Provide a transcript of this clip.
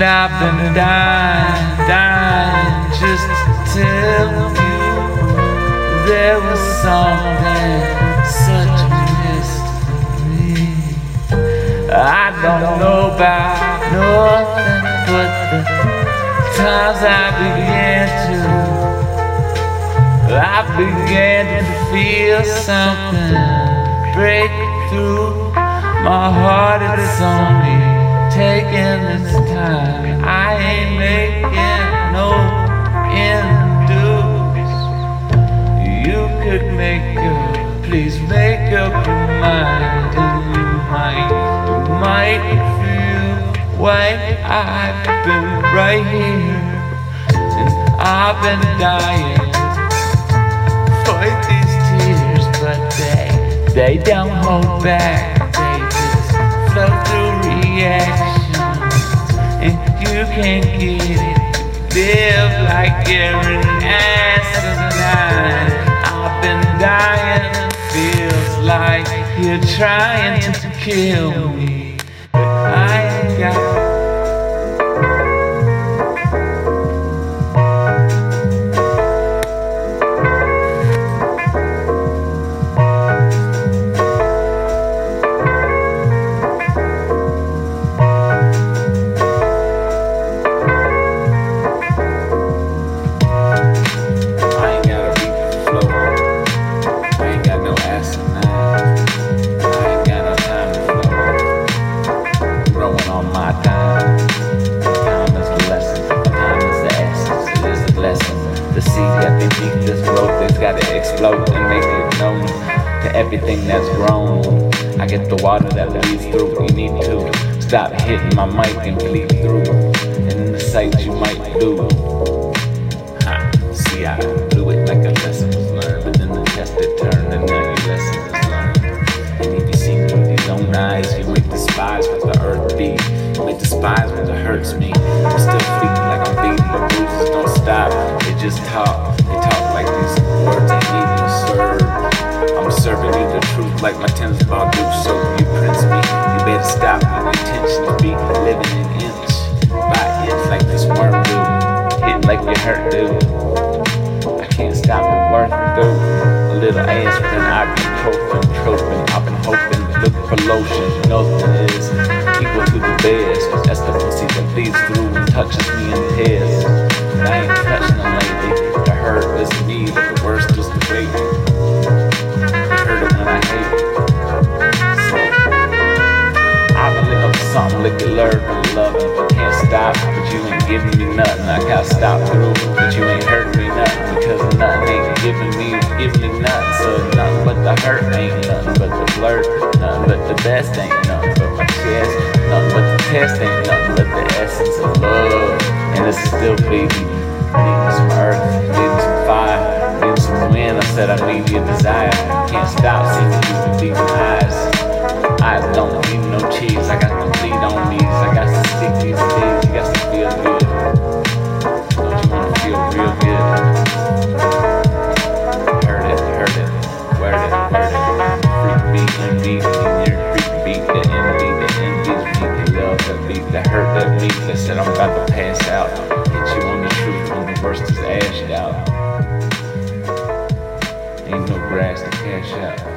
And I've been dying, dying just to tell you there was something such a mystery. I don't know about nothing but the times I began to. I began to feel something break through my heart. It's only taking its I ain't making no induce. You could make up, please make up your mind, and you might, might feel why I've been right here, and I've been dying fight these tears, but they they don't hold back. They just flow through reaction, can't get it. Live like you're an asinine. I've been dying, feels like you're trying to kill me. Seed that beneath this growth has got to explode and make it known to everything that's grown. I get the water that leads through. You need to stop hitting my mic and bleed through. And the sights you might do. Ha, See, I blew it like a lesson was learned, but then the test it turned, and now your lesson is learned. And if you see through these own eyes, you ain't despise what the earth be. You ain't despise what it hurts me. Just talk, they talk like these words ain't even serve. I'm serving you the truth like my tennis ball do. So you prince me, you better stop My intention to be living an inch by inch like this worm do. Hitting like you hurt, do. I can't stop the work through. A little ass with an ibuprofen, troping. I've been hoping, looking for lotion. Nothing is equal to the best. That's the pussy that bleeds through and touches me in tears. And something, lick learn, and love but can't stop. But you ain't giving me nothing. I gotta stop through, but you ain't hurting me nothing because nothing ain't giving me, giving me nothing. So nothing but the hurt ain't nothing but the flirt, nothing but the best ain't nothing but my chest, nothing but the test ain't nothing but the essence of love. And it's still baby, needing some earth, needing some fire, needing some wind. I said I need your desire. Can't stop seeing you with these eyes. I don't need no cheese. I got to days. You got to feel good. Don't you wanna feel real good? Heard it, heard it, word it, word it. Freak beat, in your freak beat, the envy, the envy's beat, the love, the beat, the hurt, beat that said I'm about to pass out. Hit you on the truth when the worst is ashed out. Ain't no grass to cash out.